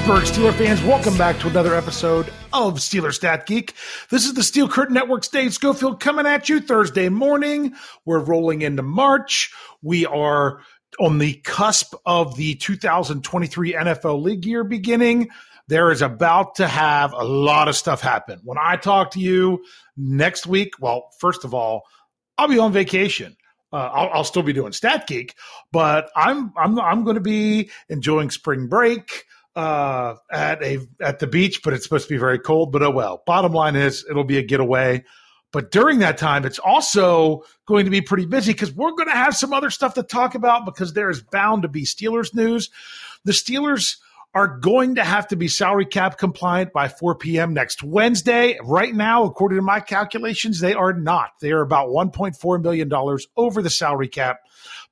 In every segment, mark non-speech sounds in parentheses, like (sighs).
Pittsburgh Steeler fans, welcome back to another episode of Steeler Stat Geek. This is the Steel Curtain Network's Dave Schofield coming at you Thursday morning. We're rolling into March. We are on the cusp of the 2023 NFL League year beginning. There is about to have a lot of stuff happen. When I talk to you next week, well, first of all, I'll be on vacation. Uh, I'll, I'll, still be doing Stat Geek, but I'm I'm I'm going to be enjoying spring break uh, at a at the beach, but it's supposed to be very cold. But oh well. Bottom line is, it'll be a getaway. But during that time, it's also going to be pretty busy because we're going to have some other stuff to talk about because there is bound to be Steelers news. The Steelers are going to have to be salary cap compliant by 4 p.m. next Wednesday. Right now, according to my calculations, they are not. They are about $1.4 million over the salary cap,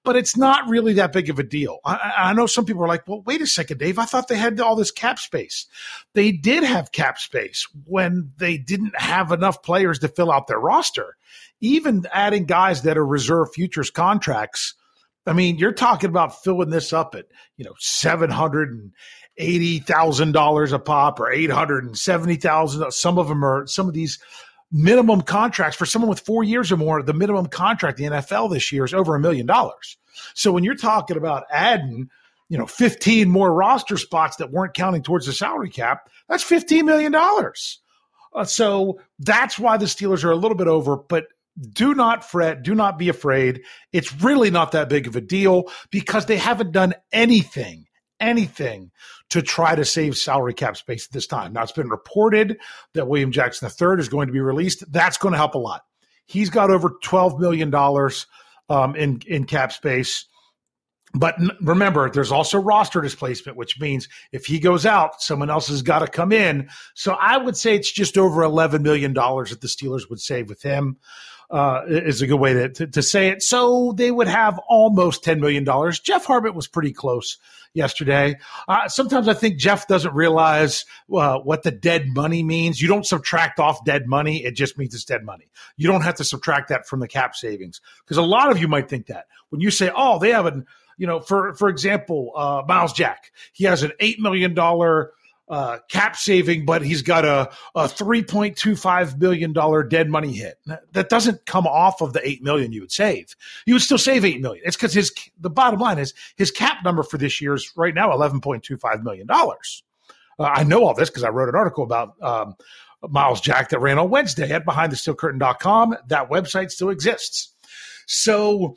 but it's not really that big of a deal. I, I, know some people are like, well, wait a second, Dave. I thought they had all this cap space. They did have cap space when they didn't have enough players to fill out their roster. Even adding guys that are reserve futures contracts. I mean, you're talking about filling this up at, you know, 700 and eighty thousand dollars a pop or eight hundred and seventy thousand. Some of them are some of these minimum contracts for someone with four years or more. The minimum contract the NFL this year is over a million dollars. So when you're talking about adding, you know, fifteen more roster spots that weren't counting towards the salary cap, that's fifteen million dollars. Uh, so that's why the Steelers are a little bit over, but do not fret. Do not be afraid. It's really not that big of a deal because they haven't done anything anything to try to save salary cap space at this time. Now, it's been reported that William Jackson III is going to be released. That's going to help a lot. He's got over $12 million um, in, in cap space. But remember, there's also roster displacement, which means if he goes out, someone else has got to come in. So I would say it's just over $11 million that the Steelers would save with him uh, is a good way to, to, to, say it. So they would have almost $10 million. Jeff Harbert was pretty close yesterday. Uh, sometimes I think Jeff doesn't realize uh, what the dead money means. You don't subtract off dead money. It just means it's dead money. You don't have to subtract that from the cap savings because a lot of you might think that when you say, oh, they have an, you know, for, for example, uh, Myles Jack, he has an $8 million uh, cap saving, but he's got a, a $3.25 billion dead money hit. That doesn't come off of the 8 million you would save. You would still save 8 million. It's because his, the bottom line is his cap number for this year is right now $11.25 million. Uh, I know all this because I wrote an article about, um, Myles Jack that ran on Wednesday at behindthesteelcurtain.com. That website still exists. So,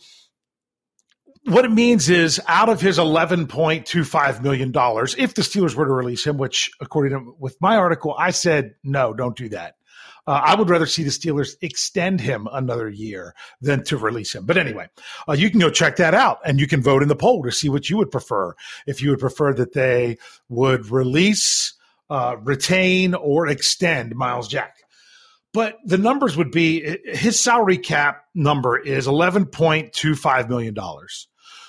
what it means is out of his $11.25 million, if the Steelers were to release him, which according to with my article, I said, no, don't do that. Uh, I would rather see the Steelers extend him another year than to release him. But anyway, uh, you can go check that out and you can vote in the poll to see what you would prefer. If you would prefer that they would release, uh, retain, or extend Myles Jack. But the numbers would be his salary cap number is $11.25 million.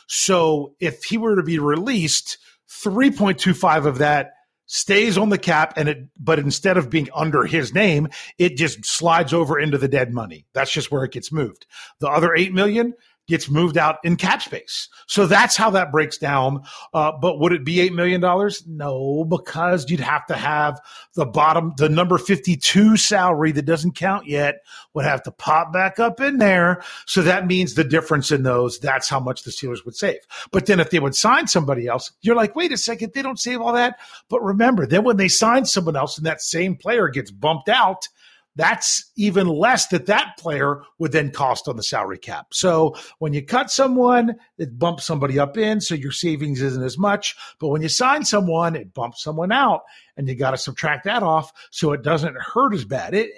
So if he were to be released, 3.25 of that stays on the cap and it but instead of being under his name, it just slides over into the dead money. That's just where it gets moved. The other 8 million gets moved out in cap space. So that's how that breaks down. Uh, but would it be $8 million? No, because you'd have to have the bottom, the number 52 salary that doesn't count yet would have to pop back up in there. So that means the difference in those, that's how much the Steelers would save. But then if they would sign somebody else, you're like, wait a second, they don't save all that. But remember, then when they sign someone else and that same player gets bumped out, that's even less that that player would then cost on the salary cap. So when you cut someone, it bumps somebody up in, so your savings isn't as much. But when you sign someone, it bumps someone out, and you got to subtract that off so it doesn't hurt as bad. It,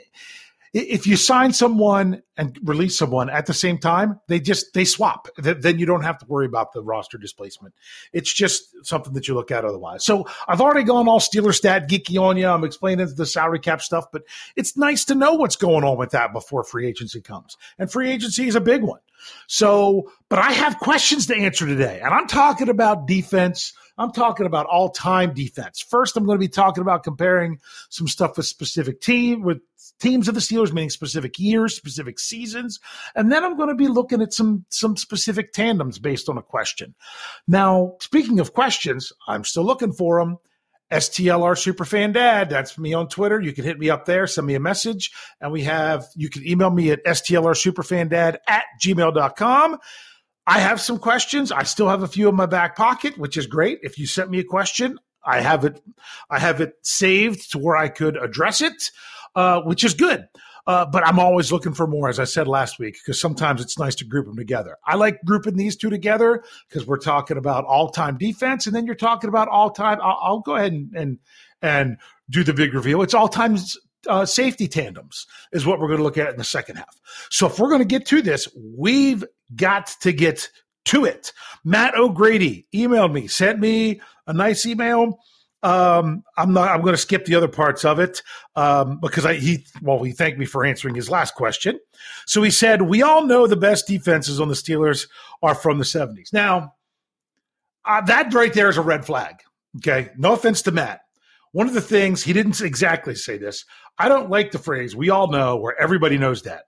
if you sign someone and release someone at the same time, they just they swap. Then you don't have to worry about the roster displacement. It's just something that you look at otherwise. So I've already gone all Steeler stat geeky on you. I'm explaining the salary cap stuff, but it's nice to know what's going on with that before free agency comes. And free agency is a big one. So, but I have questions to answer today, and I'm talking about defense. I'm talking about all time defense. First, I'm going to be talking about comparing some stuff with specific team with teams of the Steelers, meaning specific years, specific seasons, and then I'm going to be looking at some some specific tandems based on a question. Now, speaking of questions, I'm still looking for them. STLR Superfan Dad. That's me on Twitter. You can hit me up there, send me a message. And we have, you can email me at STLR Superfandad at gmail.com. I have some questions. I still have a few in my back pocket, which is great. If you sent me a question, I have it, I have it saved to where I could address it, uh, which is good. Uh, but I'm always looking for more, as I said last week, because sometimes it's nice to group them together. I like grouping these two together because we're talking about all time defense, and then you're talking about all time. I'll, I'll, go ahead and, and and do the big reveal. It's all time uh, safety tandems is what we're going to look at in the second half. So if we're going to get to this, we've got to get to it. Matt O'Grady emailed me, sent me a nice email um, I'm not. I'm going to skip the other parts of it um, because I he well he thanked me for answering his last question. So he said we all know the best defenses on the Steelers are from the 70s. Now uh, that right there is a red flag. Okay, no offense to Matt. One of the things he didn't exactly say this. I don't like the phrase "we all know" where everybody knows that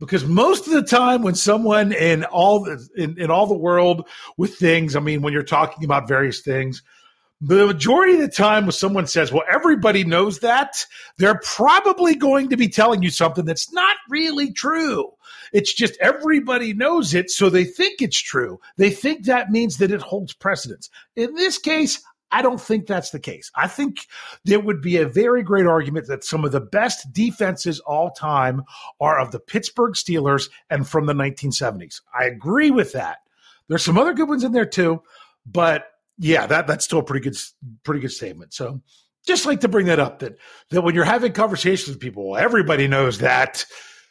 because most of the time when someone in all the, in, in all the world with things, I mean, when you're talking about various things the majority of the time when someone says, well, everybody knows that, they're probably going to be telling you something that's not really true. It's just everybody knows it, so they think it's true. They think that means that it holds precedence. In this case, I don't think that's the case. I think there would be a very great argument that some of the best defenses all time are of the Pittsburgh Steelers and from the 1970s. I agree with that. There's some other good ones in there too, but yeah, that that's still a pretty good pretty good statement. So just like to bring that up that that when you're having conversations with people, everybody knows that,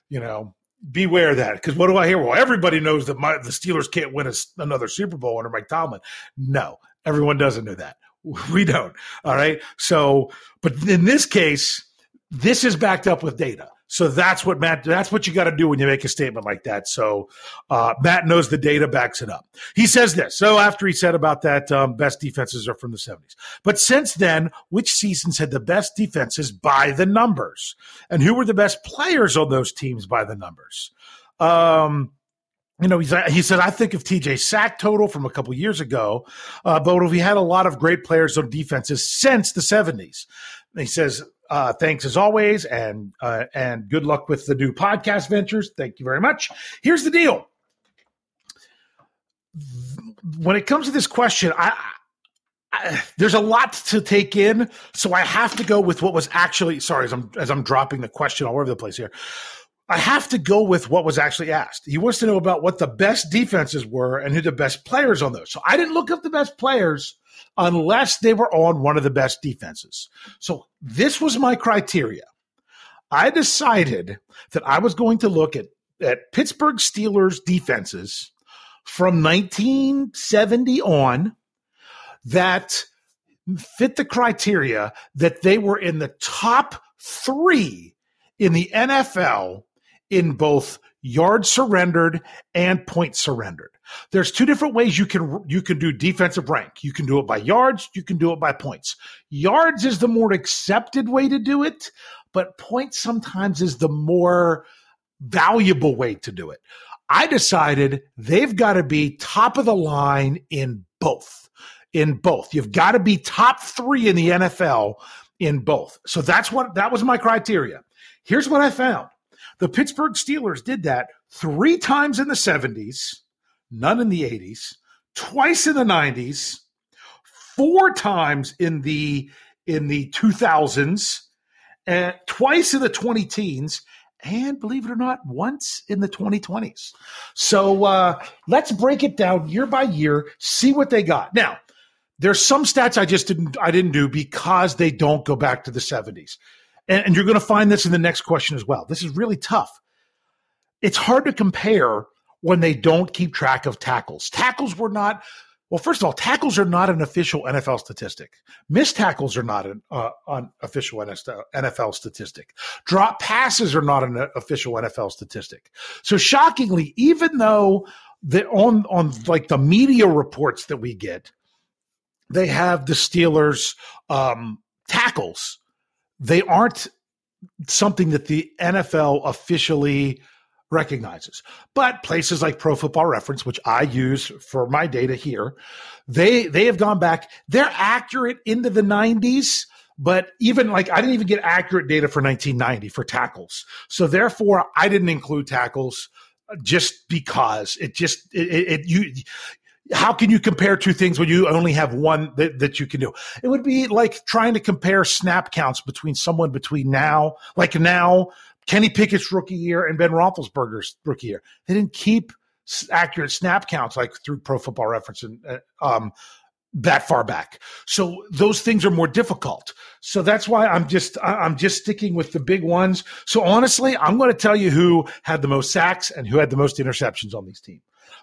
you know, beware that because what do I hear? Well, everybody knows that my, the Steelers can't win a, another Super Bowl under Mike Tomlin. No, everyone doesn't know that. (laughs) We don't. All right. So, but in this case, this is backed up with data. So that's what Matt, that's what you got to do when you make a statement like that. So uh, Matt knows the data backs it up. He says this. So after he said about that, um, best defenses are from the 70s. But since then, which seasons had the best defenses by the numbers? And who were the best players on those teams by the numbers? Um, you know, he said, I think of TJ sack total from a couple years ago, uh, but we had a lot of great players on defenses since the 70s. he says, uh, thanks as always, and uh, and good luck with the new podcast ventures. Thank you very much. Here's the deal: when it comes to this question, I, I, there's a lot to take in, so I have to go with what was actually. Sorry, as I'm as I'm dropping the question all over the place here. I have to go with what was actually asked. He wants to know about what the best defenses were and who the best players on those. So I didn't look up the best players unless they were on one of the best defenses. So this was my criteria. I decided that I was going to look at, at Pittsburgh Steelers defenses from 1970 on that fit the criteria that they were in the top three in the NFL in both yards surrendered and points surrendered. There's two different ways you can you can do defensive rank. You can do it by yards, you can do it by points. Yards is the more accepted way to do it, but points sometimes is the more valuable way to do it. I decided they've got to be top of the line in both. In both. You've got to be top 3 in the NFL in both. So that's what that was my criteria. Here's what I found. The Pittsburgh Steelers did that 3 times in the 70s none in the 80s, twice in the 90s, four times in the in the 2000s, and twice in the 20 teens, and believe it or not, once in the 2020s. So uh, let's break it down year by year, see what they got. Now, there's some stats I just didn't I didn't do because they don't go back to the 70s. And, and you're going to find this in the next question as well. This is really tough. It's hard to compare when they don't keep track of tackles. Tackles were not well, first of all, tackles are not an official NFL statistic. Missed tackles are not an, uh, an official NFL statistic. Drop passes are not an official NFL statistic. So shockingly, even though the on on like the media reports that we get, they have the Steelers um, tackles. They aren't something that the NFL officially recognizes. But places like Pro Football Reference, which I use for my data here, they they have gone back. They're accurate into the 90s, but even like I didn't even get accurate data for 1990 for tackles. So therefore, I didn't include tackles uh, just because it just it, it, it you how can you compare two things when you only have one that, that you can do? It would be like trying to compare snap counts between someone between now, like now, Kenny Pickett's rookie year and Ben Roethlisberger's rookie year. They didn't keep accurate snap counts like through Pro Football Reference and uh, um, that far back. So those things are more difficult. So that's why I'm just I'm just sticking with the big ones. So honestly, I'm going to tell you who had the most sacks and who had the most interceptions on these teams.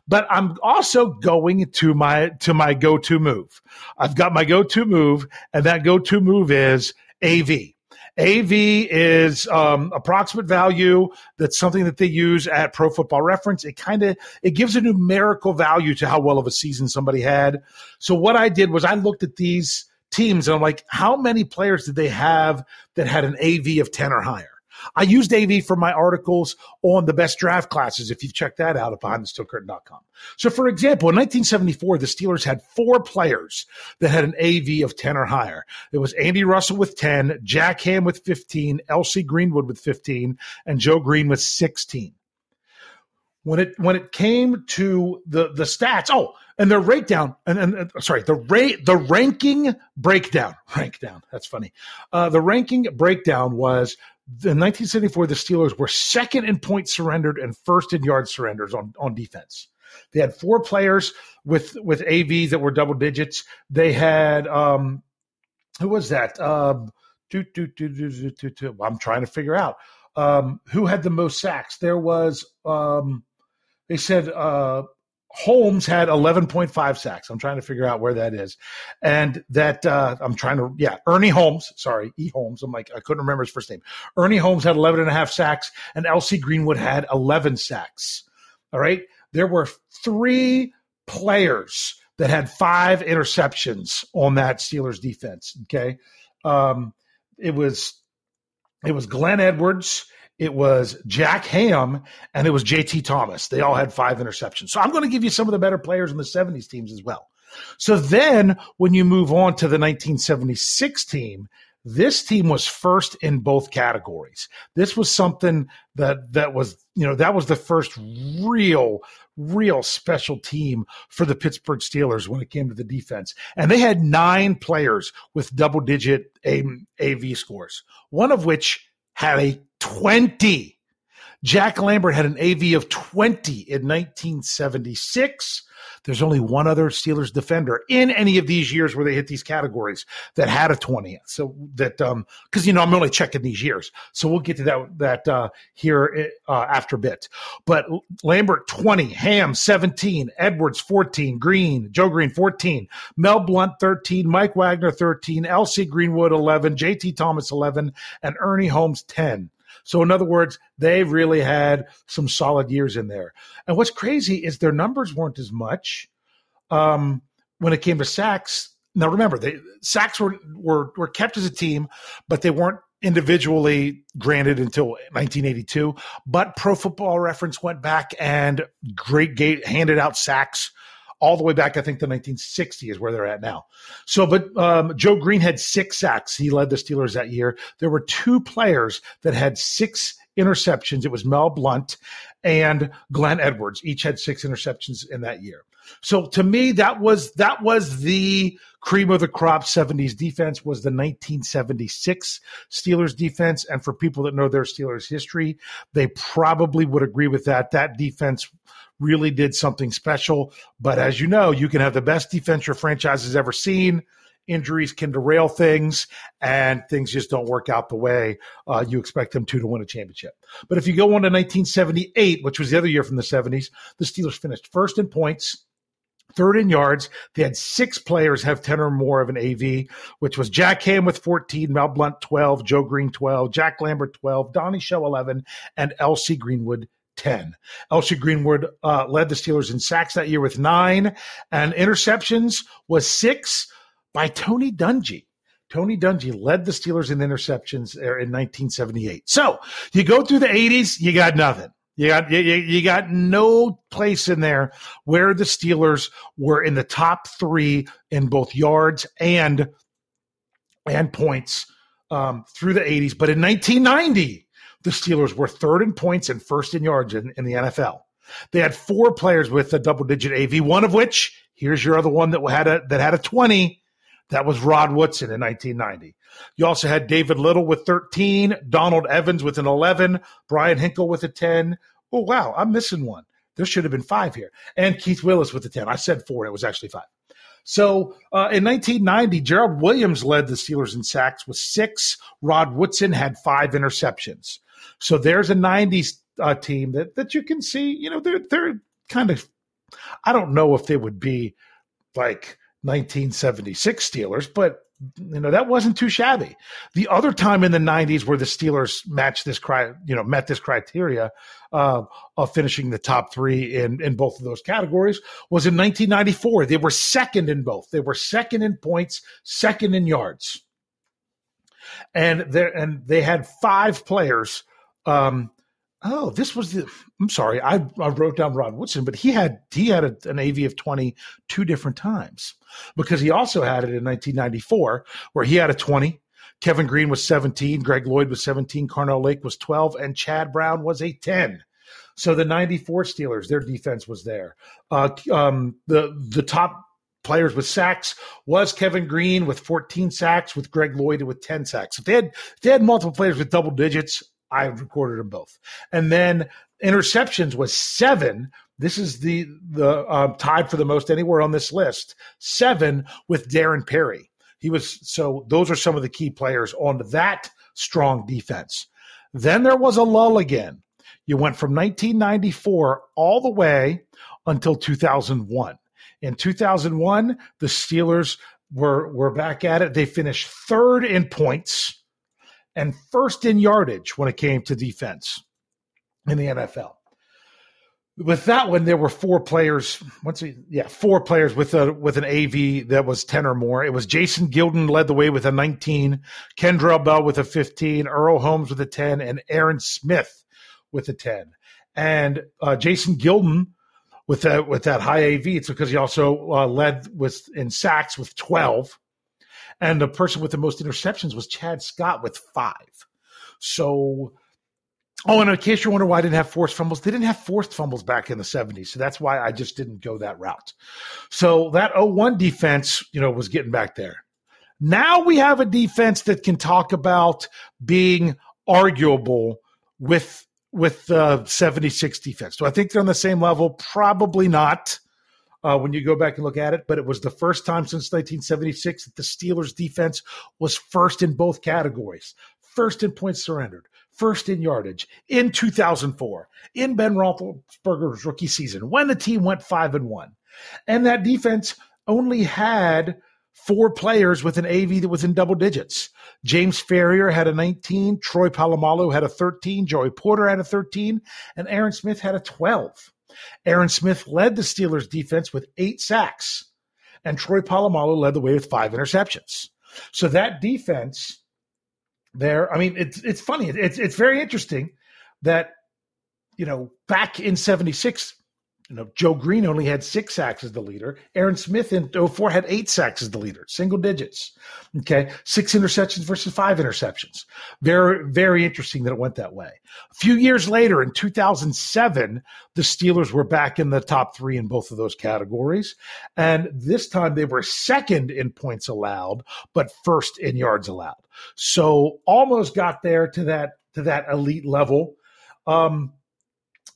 But I'm also going to my to my go-to move. I've got my go-to move and that go-to move is AV. AV is um, approximate value. That's something that they use at Pro Football Reference. It kind of it gives a numerical value to how well of a season somebody had. So what I did was I looked at these teams and I'm like, how many players did they have that had an AV of ten or higher? I used AV for my articles on the best draft classes. If you've checked that out at behindthesteelcurtain.com. So, for example, in 1974, the Steelers had four players that had an AV of 10 or higher. It was Andy Russell with 10, Jack Ham with 15, L.C. Greenwood with 15, and Joe Greene with 16 when it when it came to the the stats oh and their breakdown and, and sorry the rate the ranking breakdown (laughs) rank down that's funny uh, the ranking breakdown was in 1974, the Steelers were second in points surrendered and first in yards surrenders on, on defense. They had four players with with AVs that were double digits. They had um, who was that? Um, I'm trying to figure out um, who had the most sacks. There was um, they said uh, Holmes had 11.5 sacks. I'm trying to figure out where that is. And that, uh, I'm trying to, yeah, Ernie Holmes, sorry, E. Holmes. I'm like, I couldn't remember his first name. Ernie Holmes had 11 and a half sacks, and L.C. Greenwood had 11 sacks. All right. There were three players that had five interceptions on that Steelers defense. Okay. Um, it was, it was Glenn Edwards it was Jack Ham, and it was JT Thomas. They all had five interceptions. So I'm going to give you some of the better players in the 70s teams as well. So then when you move on to the 1976 team, this team was first in both categories. This was something that that was, you know, that was the first real real special team for the Pittsburgh Steelers when it came to the defense. And they had nine players with double digit AV scores, one of which had a 20. Jack Lambert had an AV of 20 in 1976. There's only one other Steelers defender in any of these years where they hit these categories that had a 20. So that, um, cause you know, I'm only checking these years. So we'll get to that, that, uh, here, uh, after a bit. But Lambert 20, Ham 17, Edwards 14, Greene, Joe Greene 14, Mel Blount 13, Mike Wagner 13, L.C. Greenwood 11, J.T. Thomas 11, and Ernie Holmes 10. So, in other words, they really had some solid years in there. And what's crazy is their numbers weren't as much um, when it came to sacks. Now, remember, the sacks were, were were kept as a team, but they weren't individually granted until 1982. But Pro Football Reference went back and great gate handed out sacks all the way back, I think, to 1960 is where they're at now. So, but um, Joe Greene had six sacks. He led the Steelers that year. There were two players that had six interceptions. It was Mel Blount and Glenn Edwards. Each had six interceptions in that year. So to me, that was that was the cream of the crop 70s defense was the 1976 Steelers defense. And for people that know their Steelers history, they probably would agree with that. That defense really did something special. But as you know, you can have the best defense your franchise has ever seen. Injuries can derail things, and things just don't work out the way uh, you expect them to to win a championship. But if you go on to 1978, which was the other year from the 70s, the Steelers finished first in points, third in yards. They had six players have 10 or more of an AV, which was Jack Ham with 14, Mel Blount 12, Joe Greene 12, Jack Lambert 12, Donnie Shell 11, and L.C. Greenwood 10. L.C. Greenwood uh, led the Steelers in sacks that year with nine, and interceptions was six by Tony Dungy. Tony Dungy led the Steelers in interceptions in 1978. So you go through the 80s, you got nothing. You got you, you got no place in there where the Steelers were in the top three in both yards and and points um, through the 80s. But in 1990, the Steelers were third in points and first in yards in, in the NFL. They had four players with a double digit AV, one of which, here's your other one that had a that had a 20. That was Rod Woodson in 1990. You also had David Little with 13, Donald Evans with an 11, Brian Hinkle with a 10. Oh, wow, I'm missing one. There should have been five here. And Keith Willis with a 10. I said four, it was actually five. So uh, in 1990, Gerald Williams led the Steelers in sacks with six. Rod Woodson had five interceptions. So there's a 90s uh, team that that you can see. You know, they're they're kind of. I don't know if they would be like 1976 Steelers, but you know that wasn't too shabby. The other time in the 90s where the Steelers matched this cri- you know met this criteria uh, of finishing the top three in in both of those categories was in 1994. They were second in both. They were second in points, second in yards, and there and they had five players um, oh, this was the. I'm sorry, I, I wrote down Rod Woodson, but he had he had a, an AV of 20 two different times because he also had it in 1994 where he had a 20. Kevin Greene was 17, Greg Lloyd was 17, Carnell Lake was 12, and Chad Brown was a 10. So the 94 Steelers, their defense was there. Uh, um, the the top players with sacks was Kevin Greene with 14 sacks, with Greg Lloyd with 10 sacks. If they had if they had multiple players with double digits, I recorded them both. And then interceptions was seven. This is the the uh, tied for the most anywhere on this list. Seven with Darren Perry. He was so. Those are some of the key players on that strong defense. Then there was a lull again. You went from 1994 all the way until 2001. In 2001, the Steelers were were back at it. They finished third in points and first in yardage when it came to defense in the NFL. With that one, there were four players. Once, yeah, four players with a with an AV that was ten or more. It was Jason Gildon led the way with a nineteen, Kendrell Bell with a fifteen, Earl Holmes with a ten, and Aaron Smith with a ten. And uh, Jason Gildon with that with that high AV, it's because he also uh, led with in sacks with twelve and the person with the most interceptions was Chad Scott with five. So, oh, and in case you wonder why I didn't have forced fumbles, they didn't have forced fumbles back in the 70s. So that's why I just didn't go that route. So that 01 defense, you know, was getting back there. Now we have a defense that can talk about being arguable with with the 76 defense. Do I think they're on the same level? Probably not uh, when you go back and look at it. But it was the first time since 1976 that the Steelers' defense was first in both categories first in points surrendered, first in yardage in 2004 in Ben Roethlisberger's rookie season when the team went five and one, and that defense only had four players with an AV that was in double digits. James Farrior had a 19, Troy Polamalu had a 13, Joey Porter had a 13, and Aaron Smith had a 12. Aaron Smith led the Steelers defense with eight sacks, and Troy Polamalu led the way with five interceptions. So that defense there, I mean, it's it's funny. It's it's very interesting that you know back in '76 you know, Joe Greene only had six sacks as the leader. Aaron Smith in 04 had eight sacks as the leader, single digits. Okay. Six interceptions versus five interceptions. Very, very interesting that it went that way. A few years later, in 2007, the Steelers were back in the top three in both of those categories. And this time they were second in points allowed, but first in yards allowed. So almost got there to that, to that elite level. Um,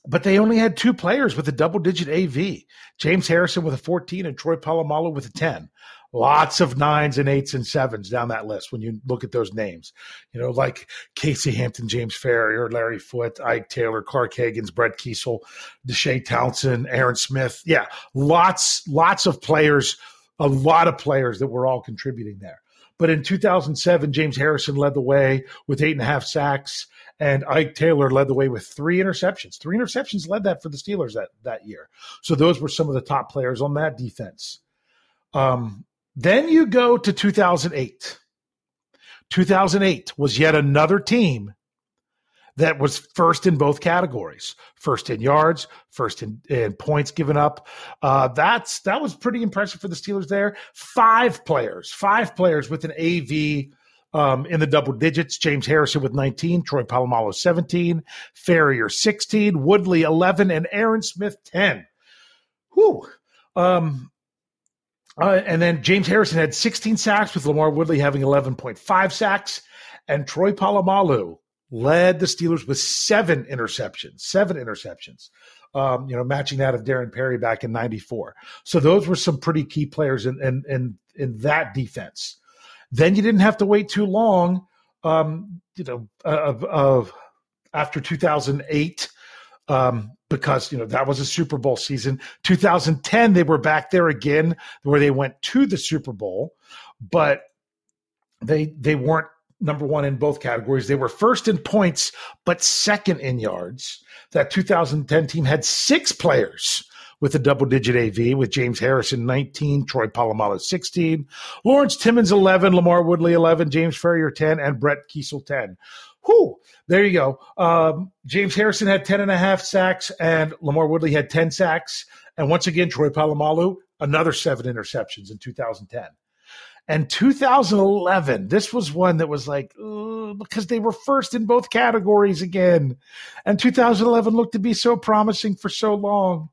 but they only had two players with a double digit AV James Harrison with a 14 and Troy Polamalu with a 10. Lots of nines and eights and sevens down that list when you look at those names. You know, like Casey Hampton, James Farrior, Larry Foote, Ike Taylor, Clark Haggans, Brett Keisel, Deshea Townsend, Aaron Smith. Yeah, lots, lots of players, a lot of players that were all contributing there. But in 2007, James Harrison led the way with eight and a half sacks and Ike Taylor led the way with three interceptions. Three interceptions led that for the Steelers that that year. So those were some of the top players on that defense. Um, then you go to 2008. 2008 was yet another team that was first in both categories first in yards first in, in points given up uh, that's that was pretty impressive for the steelers there five players five players with an av um, in the double digits james harrison with 19 troy polamalu 17 farrior 16 woodley 11 and aaron smith 10 Whew. Um, uh, and then James Harrison had 16 sacks, with LaMarr Woodley having 11.5 sacks. And Troy Polamalu led the Steelers with seven interceptions, seven interceptions, um, you know, matching that of Darren Perry back in 94. So those were some pretty key players in, in, in, in that defense. Then you didn't have to wait too long, um, you know, of, of after 2008 um, because you know that was a Super Bowl season. 2010, they were back there again, where they went to the Super Bowl, but they they weren't number one in both categories. They were first in points, but second in yards. That 2010 team had six players with a double digit AV, with James Harrison 19, Troy Polamalu 16, Lawrence Timmons 11, LaMarr Woodley 11, James Farrior 10, and Brett Keisel 10. Whew, there you go. Um, James Harrison had 10 and a half sacks, and LaMarr Woodley had 10 sacks. And once again, Troy Polamalu, another seven interceptions in 2010. And 2011, this was one that was like, because they were first in both categories again. And 2011 looked to be so promising for so long.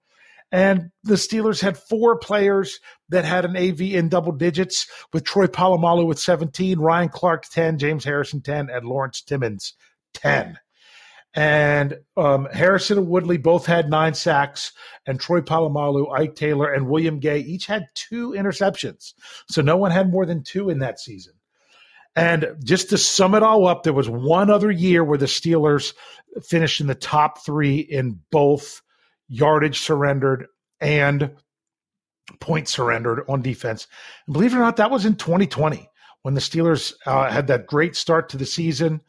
And the Steelers had four players that had an AV in double digits, with Troy Polamalu with 17, Ryan Clark 10, James Harrison 10, and Lawrence Timmons 10. And um, Harrison and Woodley both had nine sacks, and Troy Polamalu, Ike Taylor, and William Gay each had two interceptions. So no one had more than two in that season. And just to sum it all up, there was one other year where the Steelers finished in the top three in both yardage surrendered and points surrendered on defense. And believe it or not, that was in 2020 when the Steelers uh, had that great start to the season.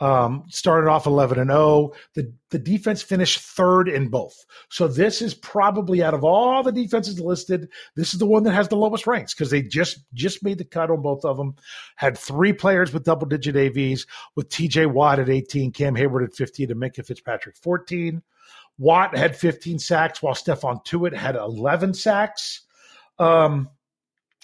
Um, started off 11 and 0. The the defense finished third in both. So this is probably out of all the defenses listed, this is the one that has the lowest ranks because they just just made the cut on both of them. Had three players with double digit AVs with TJ Watt at 18, Cam Heyward at 15, and Minkah Fitzpatrick 14. Watt had 15 sacks, while Stephon Tuitt had 11 sacks. Um,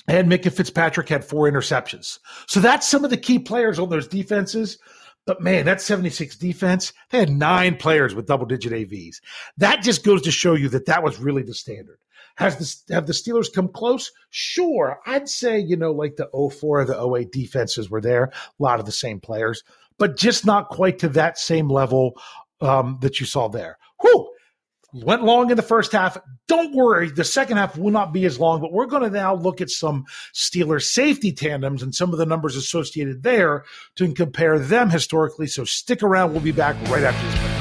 and Minkah Fitzpatrick had four interceptions. So that's some of the key players on those defenses. But man, that 76 defense, they had nine players with double digit AVs. That just goes to show you that that was really the standard. Has the, have the Steelers come close? Sure. I'd say, you know, like the 04, the 08 defenses were there, a lot of the same players, but just not quite to that same level um, that you saw there. Whew, went long in the first half. Don't worry, the second half will not be as long, but we're going to now look at some Steelers safety tandems and some of the numbers associated there to compare them historically. So stick around. We'll be back right after this break.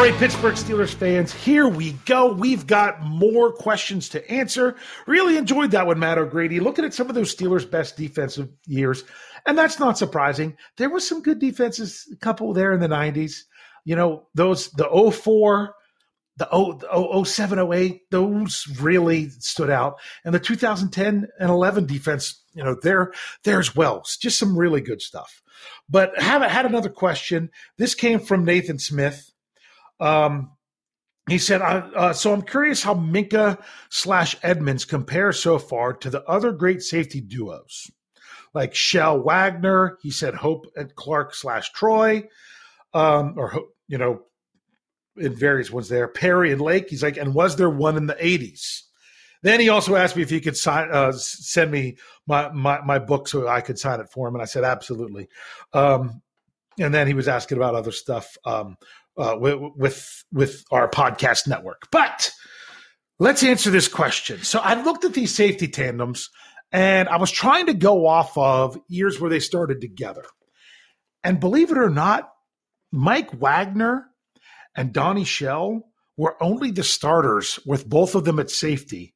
All right, Pittsburgh Steelers fans, here we go. We've got more questions to answer. Really enjoyed that one, Matt O'Grady. Looking at some of those Steelers' best defensive years, and that's not surprising. There was some good defenses, a couple there in the 90s. You know, those, the 04, the 07, 08, those really stood out. And the 2010 and 11 defense, you know, there, there's Wells, Just some really good stuff. But have had another question. This came from Nathan Smith. Um, he said, uh, "So I'm curious how Minkah slash Edmonds compare so far to the other great safety duos, like Shell Wagner." He said, "Hope and Clark slash Troy, um, or you know, in various ones there. Perry and Lake." He's like, "And was there one in the '80s?" Then he also asked me if he could sign, uh, send me my, my, my book so I could sign it for him, and I said absolutely. Um, and then he was asking about other stuff. Um, uh, with, with with our podcast network. But Let's answer this question. So I looked at these safety tandems and I was trying to go off of years where they started together. And believe it or not, Mike Wagner and Donnie Shell were only the starters with both of them at safety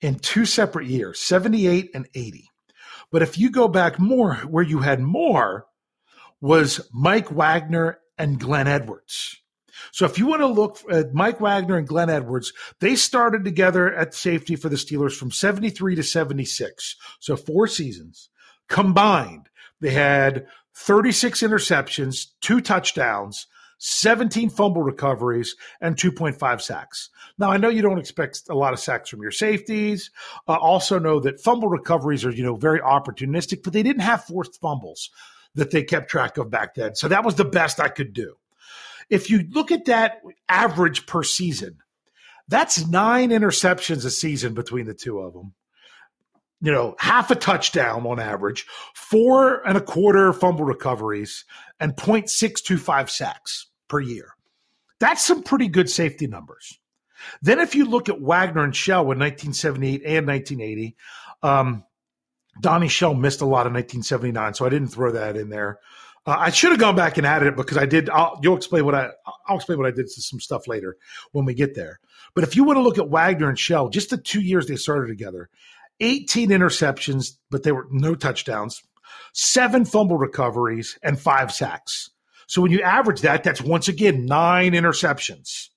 in two separate years, 78 and 80. But if you go back more, where you had more was Mike Wagner and Glenn Edwards. So if you want to look at Mike Wagner and Glenn Edwards, they started together at safety for the Steelers from 73 to 76. So four seasons combined. They had 36 interceptions, two touchdowns, 17 fumble recoveries, and 2.5 sacks. Now, I know you don't expect a lot of sacks from your safeties. Uh, also know that fumble recoveries are, you know, very opportunistic, but they didn't have forced fumbles that they kept track of back then. So that was the best I could do. If you look at that average per season, that's nine interceptions a season between the two of them. You know, half a touchdown on average, four and a quarter fumble recoveries, and 0.625 sacks per year. That's some pretty good safety numbers. Then, if you look at Wagner and Shell in 1978 and 1980, um, Donnie Shell missed a lot in 1979, so I didn't throw that in there. Uh, I should have gone back and added it because I did. I'll, you'll explain what I. I'll explain what I did to some stuff later when we get there. But if you want to look at Wagner and Shell, just the two years they started together, 18 interceptions, but they were no touchdowns, seven fumble recoveries, and five sacks. So when you average that, that's once again nine interceptions,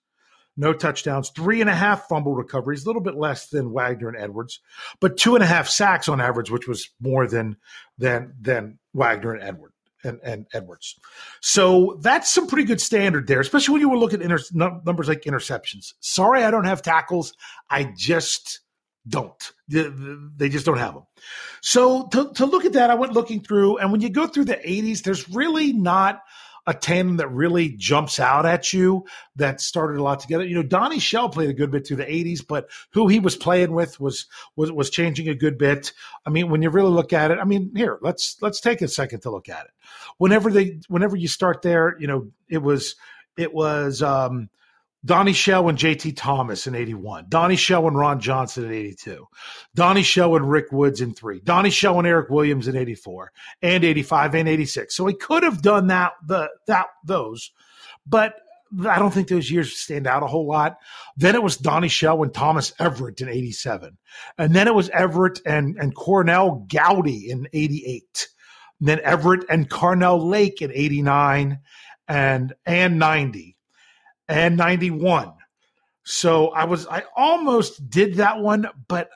no touchdowns, three and a half fumble recoveries, a little bit less than Wagner and Edwards, but two and a half sacks on average, which was more than than than Wagner and Edwards and, and Edwards. So that's some pretty good standard there, especially when you were looking at inter- numbers like interceptions. Sorry, I don't have tackles. I just don't. They just don't have them. So to, to look at that, I went looking through, and when you go through the 80s, there's really not – a tandem that really jumps out at you that started a lot together. You know, Donnie Shell played a good bit through the 80s, but who he was playing with was was was changing a good bit. I mean, when you really look at it, I mean, here, let's let's take a second to look at it. Whenever they whenever you start there, you know, it was it was um Donnie Shell and JT Thomas in 81. Donnie Shell and Ron Johnson in 82. Donnie Shell and Rick Woods in three. Donnie Shell and Eric Williams in 84 and 85 and 86. So he could have done that, the, that, those, but I don't think those years stand out a whole lot. Then it was Donnie Shell and Thomas Everett in 87. And then it was Everett and, and Cornell Gowdy in 88. And then Everett and Carnell Lake in 89 and, and 90 and 91. So I was, I almost did that one, but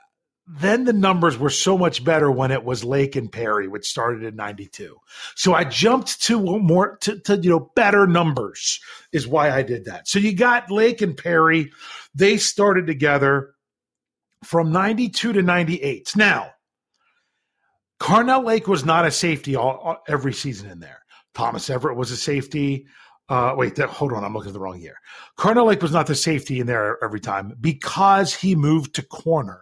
then the numbers were so much better when it was Lake and Perry, which started in 92. So I jumped to more, to, to, you know, better numbers is why I did that. So you got Lake and Perry. They started together from 92 to 98. Now, Carnell Lake was not a safety all, every season in there. Thomas Everett was a safety. Uh, wait, hold on. I'm looking at the wrong year. Carnell Lake was not the safety in there every time because he moved to corner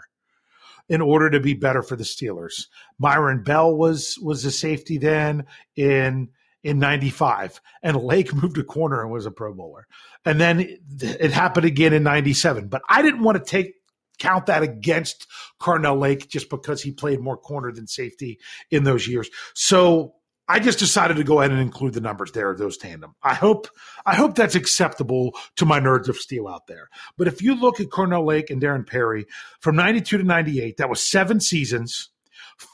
in order to be better for the Steelers. Myron Bell was was a safety then in in 95 and Lake (laughs) moved to corner and was a pro bowler. And then it, it happened again in 97, but I didn't want to take count that against Carnell Lake just because he played more corner than safety in those years. So I just decided to go ahead and include the numbers there of those tandem. I hope I hope that's acceptable to my nerds of steel out there. But if you look at Carnell Lake and Darren Perry from 92 to 98, that was seven seasons,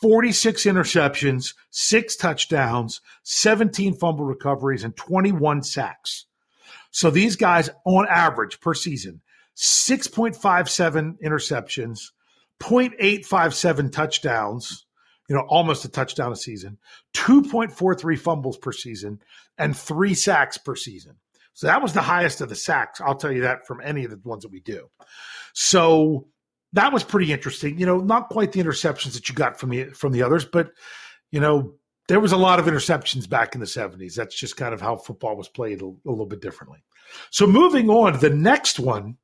46 interceptions, six touchdowns, 17 fumble recoveries, and 21 sacks. So these guys, on average per season, 6.57 interceptions, 0.857 touchdowns you know, almost a touchdown a season, 2.43 fumbles per season, and three sacks per season. So that was the highest of the sacks. I'll tell you that from any of the ones that we do. So that was pretty interesting. You know, not quite the interceptions that you got from the from the others, but you know, there was a lot of interceptions back in the 70s. That's just kind of how football was played a, a little bit differently. So moving on, the next one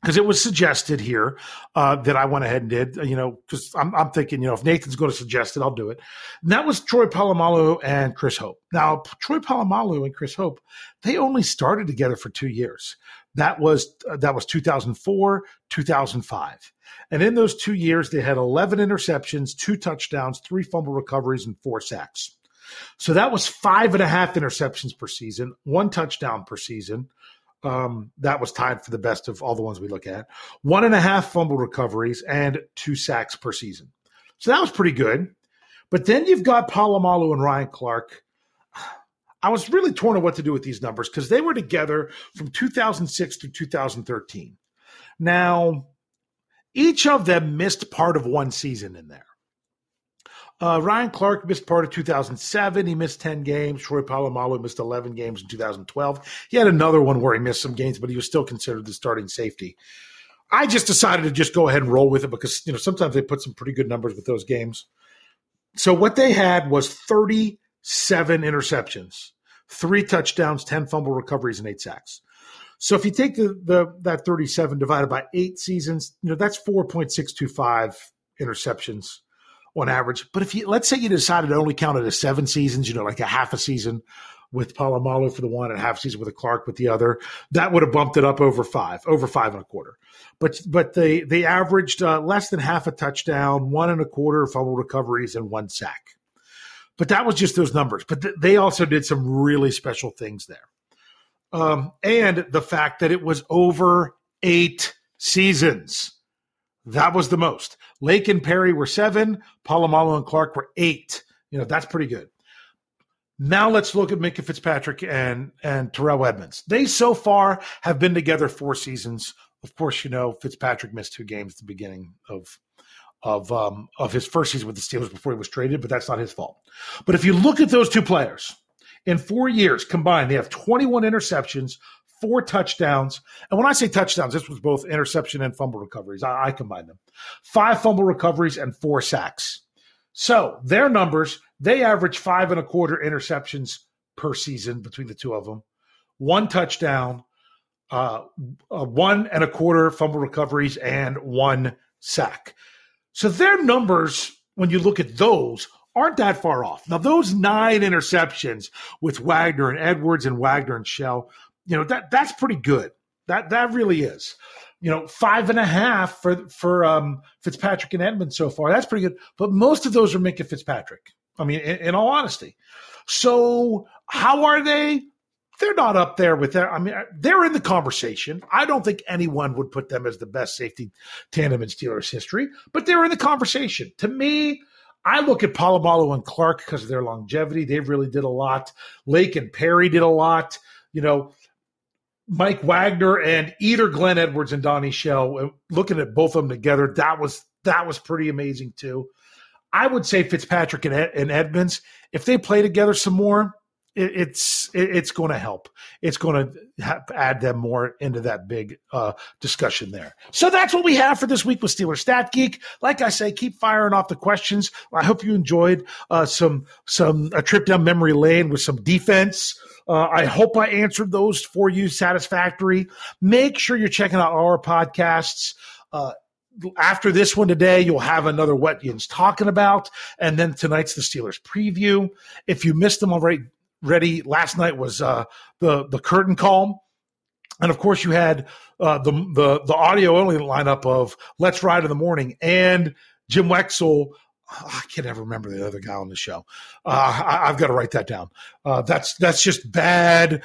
because it was suggested here uh, that I went ahead and did, you know, because I'm, I'm, thinking, you know, if Nathan's going to suggest it, I'll do it. And that was Troy Polamalu and Chris Hope. Now, Troy Polamalu and Chris Hope, they only started together for two years. That was uh, that was 2004, 2005, and in those two years, they had 11 interceptions, two touchdowns, three fumble recoveries, and four sacks. So that was five and a half interceptions per season, one touchdown per season. Um, that was tied for the best of all the ones we look at. One and a half fumble recoveries and two sacks per season. So that was pretty good. But then you've got Polamalu and Ryan Clark. (sighs) I was really torn on what to do with these numbers because they were together from 2006 to 2013. Now, each of them missed part of one season in there. Uh, Ryan Clark missed part of 2007. He missed 10 games. Troy Polamalu missed 11 games in 2012. He had another one where he missed some games, but he was still considered the starting safety. I just decided to just go ahead and roll with it because you know sometimes they put some pretty good numbers with those games. So what they had was 37 interceptions, three touchdowns, 10 fumble recoveries, and eight sacks. So if you take the, the that 37 divided by eight seasons, you know that's 4.625 interceptions on average. But if you let's say you decided to only count it as seven seasons, you know, like a half a season with Polamalu for the one and a half season with a Clark with the other, that would have bumped it up over five, over five and a quarter. But but they they averaged uh, less than half a touchdown, one and a quarter fumble recoveries, and one sack. But that was just those numbers. But th- they also did some really special things there, um, and the fact that it was over eight seasons. That was the most. Lake and Perry were seven. Polamalu and Clark were eight. You know, that's pretty good. Now let's look at Minkah Fitzpatrick and and Terrell Edmunds. They so far have been together four seasons. Of course, you know Fitzpatrick missed two games at the beginning of of um, of his first season with the Steelers before he was traded, but that's not his fault. But if you look at those two players in four years combined, they have 21 interceptions, four touchdowns. And when I say touchdowns, this was both interception and fumble recoveries. I, I combined them. Five fumble recoveries and four sacks. So their numbers, they average five and a quarter interceptions per season between the two of them, one touchdown, uh, uh, one and a quarter fumble recoveries, and one sack. So their numbers, when you look at those, aren't that far off. Now, those nine interceptions with Wagner and Edwards and Wagner and Shell, you know that that's pretty good. That that really is. You know, five and a half for for um, Fitzpatrick and Edmund so far. That's pretty good. But most of those are Minkah Fitzpatrick. I mean, in, in all honesty. So how are they? They're not up there with that. I mean, they're in the conversation. I don't think anyone would put them as the best safety tandem in Steelers history, but they're in the conversation. To me, I look at Polamalu and Clark because of their longevity. They really did a lot. Lake and Perry did a lot. You know, Mike Wagner and either Glenn Edwards and Donnie Shell, uh, looking at both of them together, that was that was pretty amazing too. I would say Fitzpatrick and, Ed, and Edmunds, if they play together some more, it, it's it, it's going to help. It's going to add them more into that big uh, discussion there. So that's what we have for this week with Steeler Stat Geek. Like I say, keep firing off the questions. I hope you enjoyed uh, some some a trip down memory lane with some defense. Uh, I hope I answered those for you satisfactory. Make sure you're checking out our podcasts. Uh, after this one today, you'll have another What Yin's talking about, and then tonight's the Steelers preview. If you missed them already, ready last night was uh, the the curtain call, and of course you had uh, the the the audio only lineup of Let's Ride in the Morning and Jim Wexell I can't ever remember the other guy on the show. Uh, I, have got to write that down. Uh, that's that's just bad.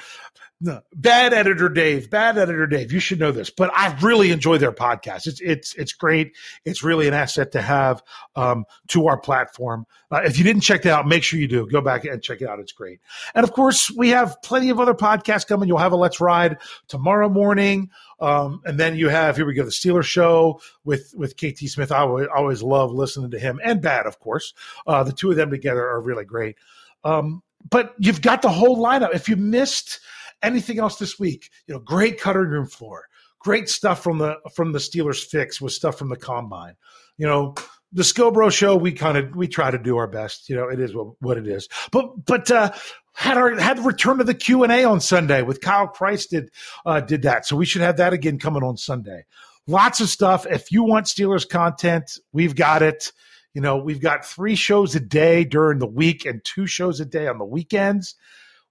Bad editor Dave, bad editor Dave. You should know this, but I really enjoy their podcast. It's it's it's great. It's really an asset to have um, to our platform. Uh, if you didn't check that out, make sure you do. Go back and check it out. It's great. And of course, we have plenty of other podcasts coming. You'll have a Let's Ride tomorrow morning. Um, and then you have here we go the Steeler show with with KT Smith. I always, always love listening to him and Bad, of course. Uh, the two of them together are really great. Um, but you've got the whole lineup. If you missed anything else this week, you know, great cutting room floor, great stuff from the from the Steelers fix with stuff from the combine. You know, the Skilbro show, we kind of we try to do our best. You know, it is what, what it is. But but uh, had our had the return of the Q and A on Sunday with Kyle Christ did uh, did that, so we should have that again coming on Sunday. lots of stuff. If you want Steelers content, we've got it. You know, we've got three shows a day during the week and two shows a day on the weekends.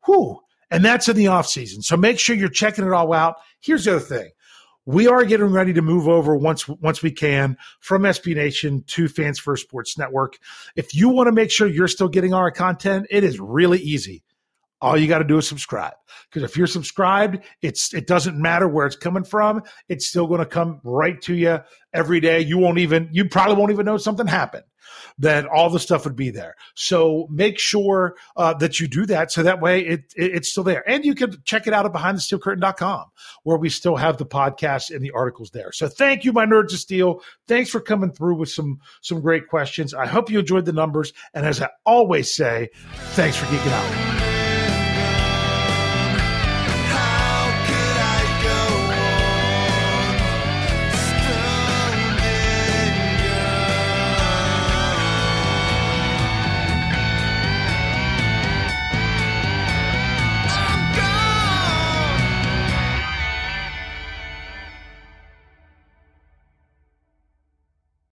Whew. And that's in the off season. So make sure you're checking it all out. Here's the other thing. We are getting ready to move over once once we can from SB Nation to Fans First Sports Network. If you want to make sure you're still getting our content, it is really easy. All you got to do is subscribe. Because if you're subscribed, it's it doesn't matter where it's coming from. It's still going to come right to you every day. You won't even you probably won't even know something happened. Then all the stuff would be there. So make sure uh, that you do that so that way it, it, it's still there. And you can check it out at behindthesteelcurtain.com where we still have the podcast and the articles there. So thank you, my nerds of steel. Thanks for coming through with some some great questions. I hope you enjoyed the numbers. And as I always say, thanks for geeking out.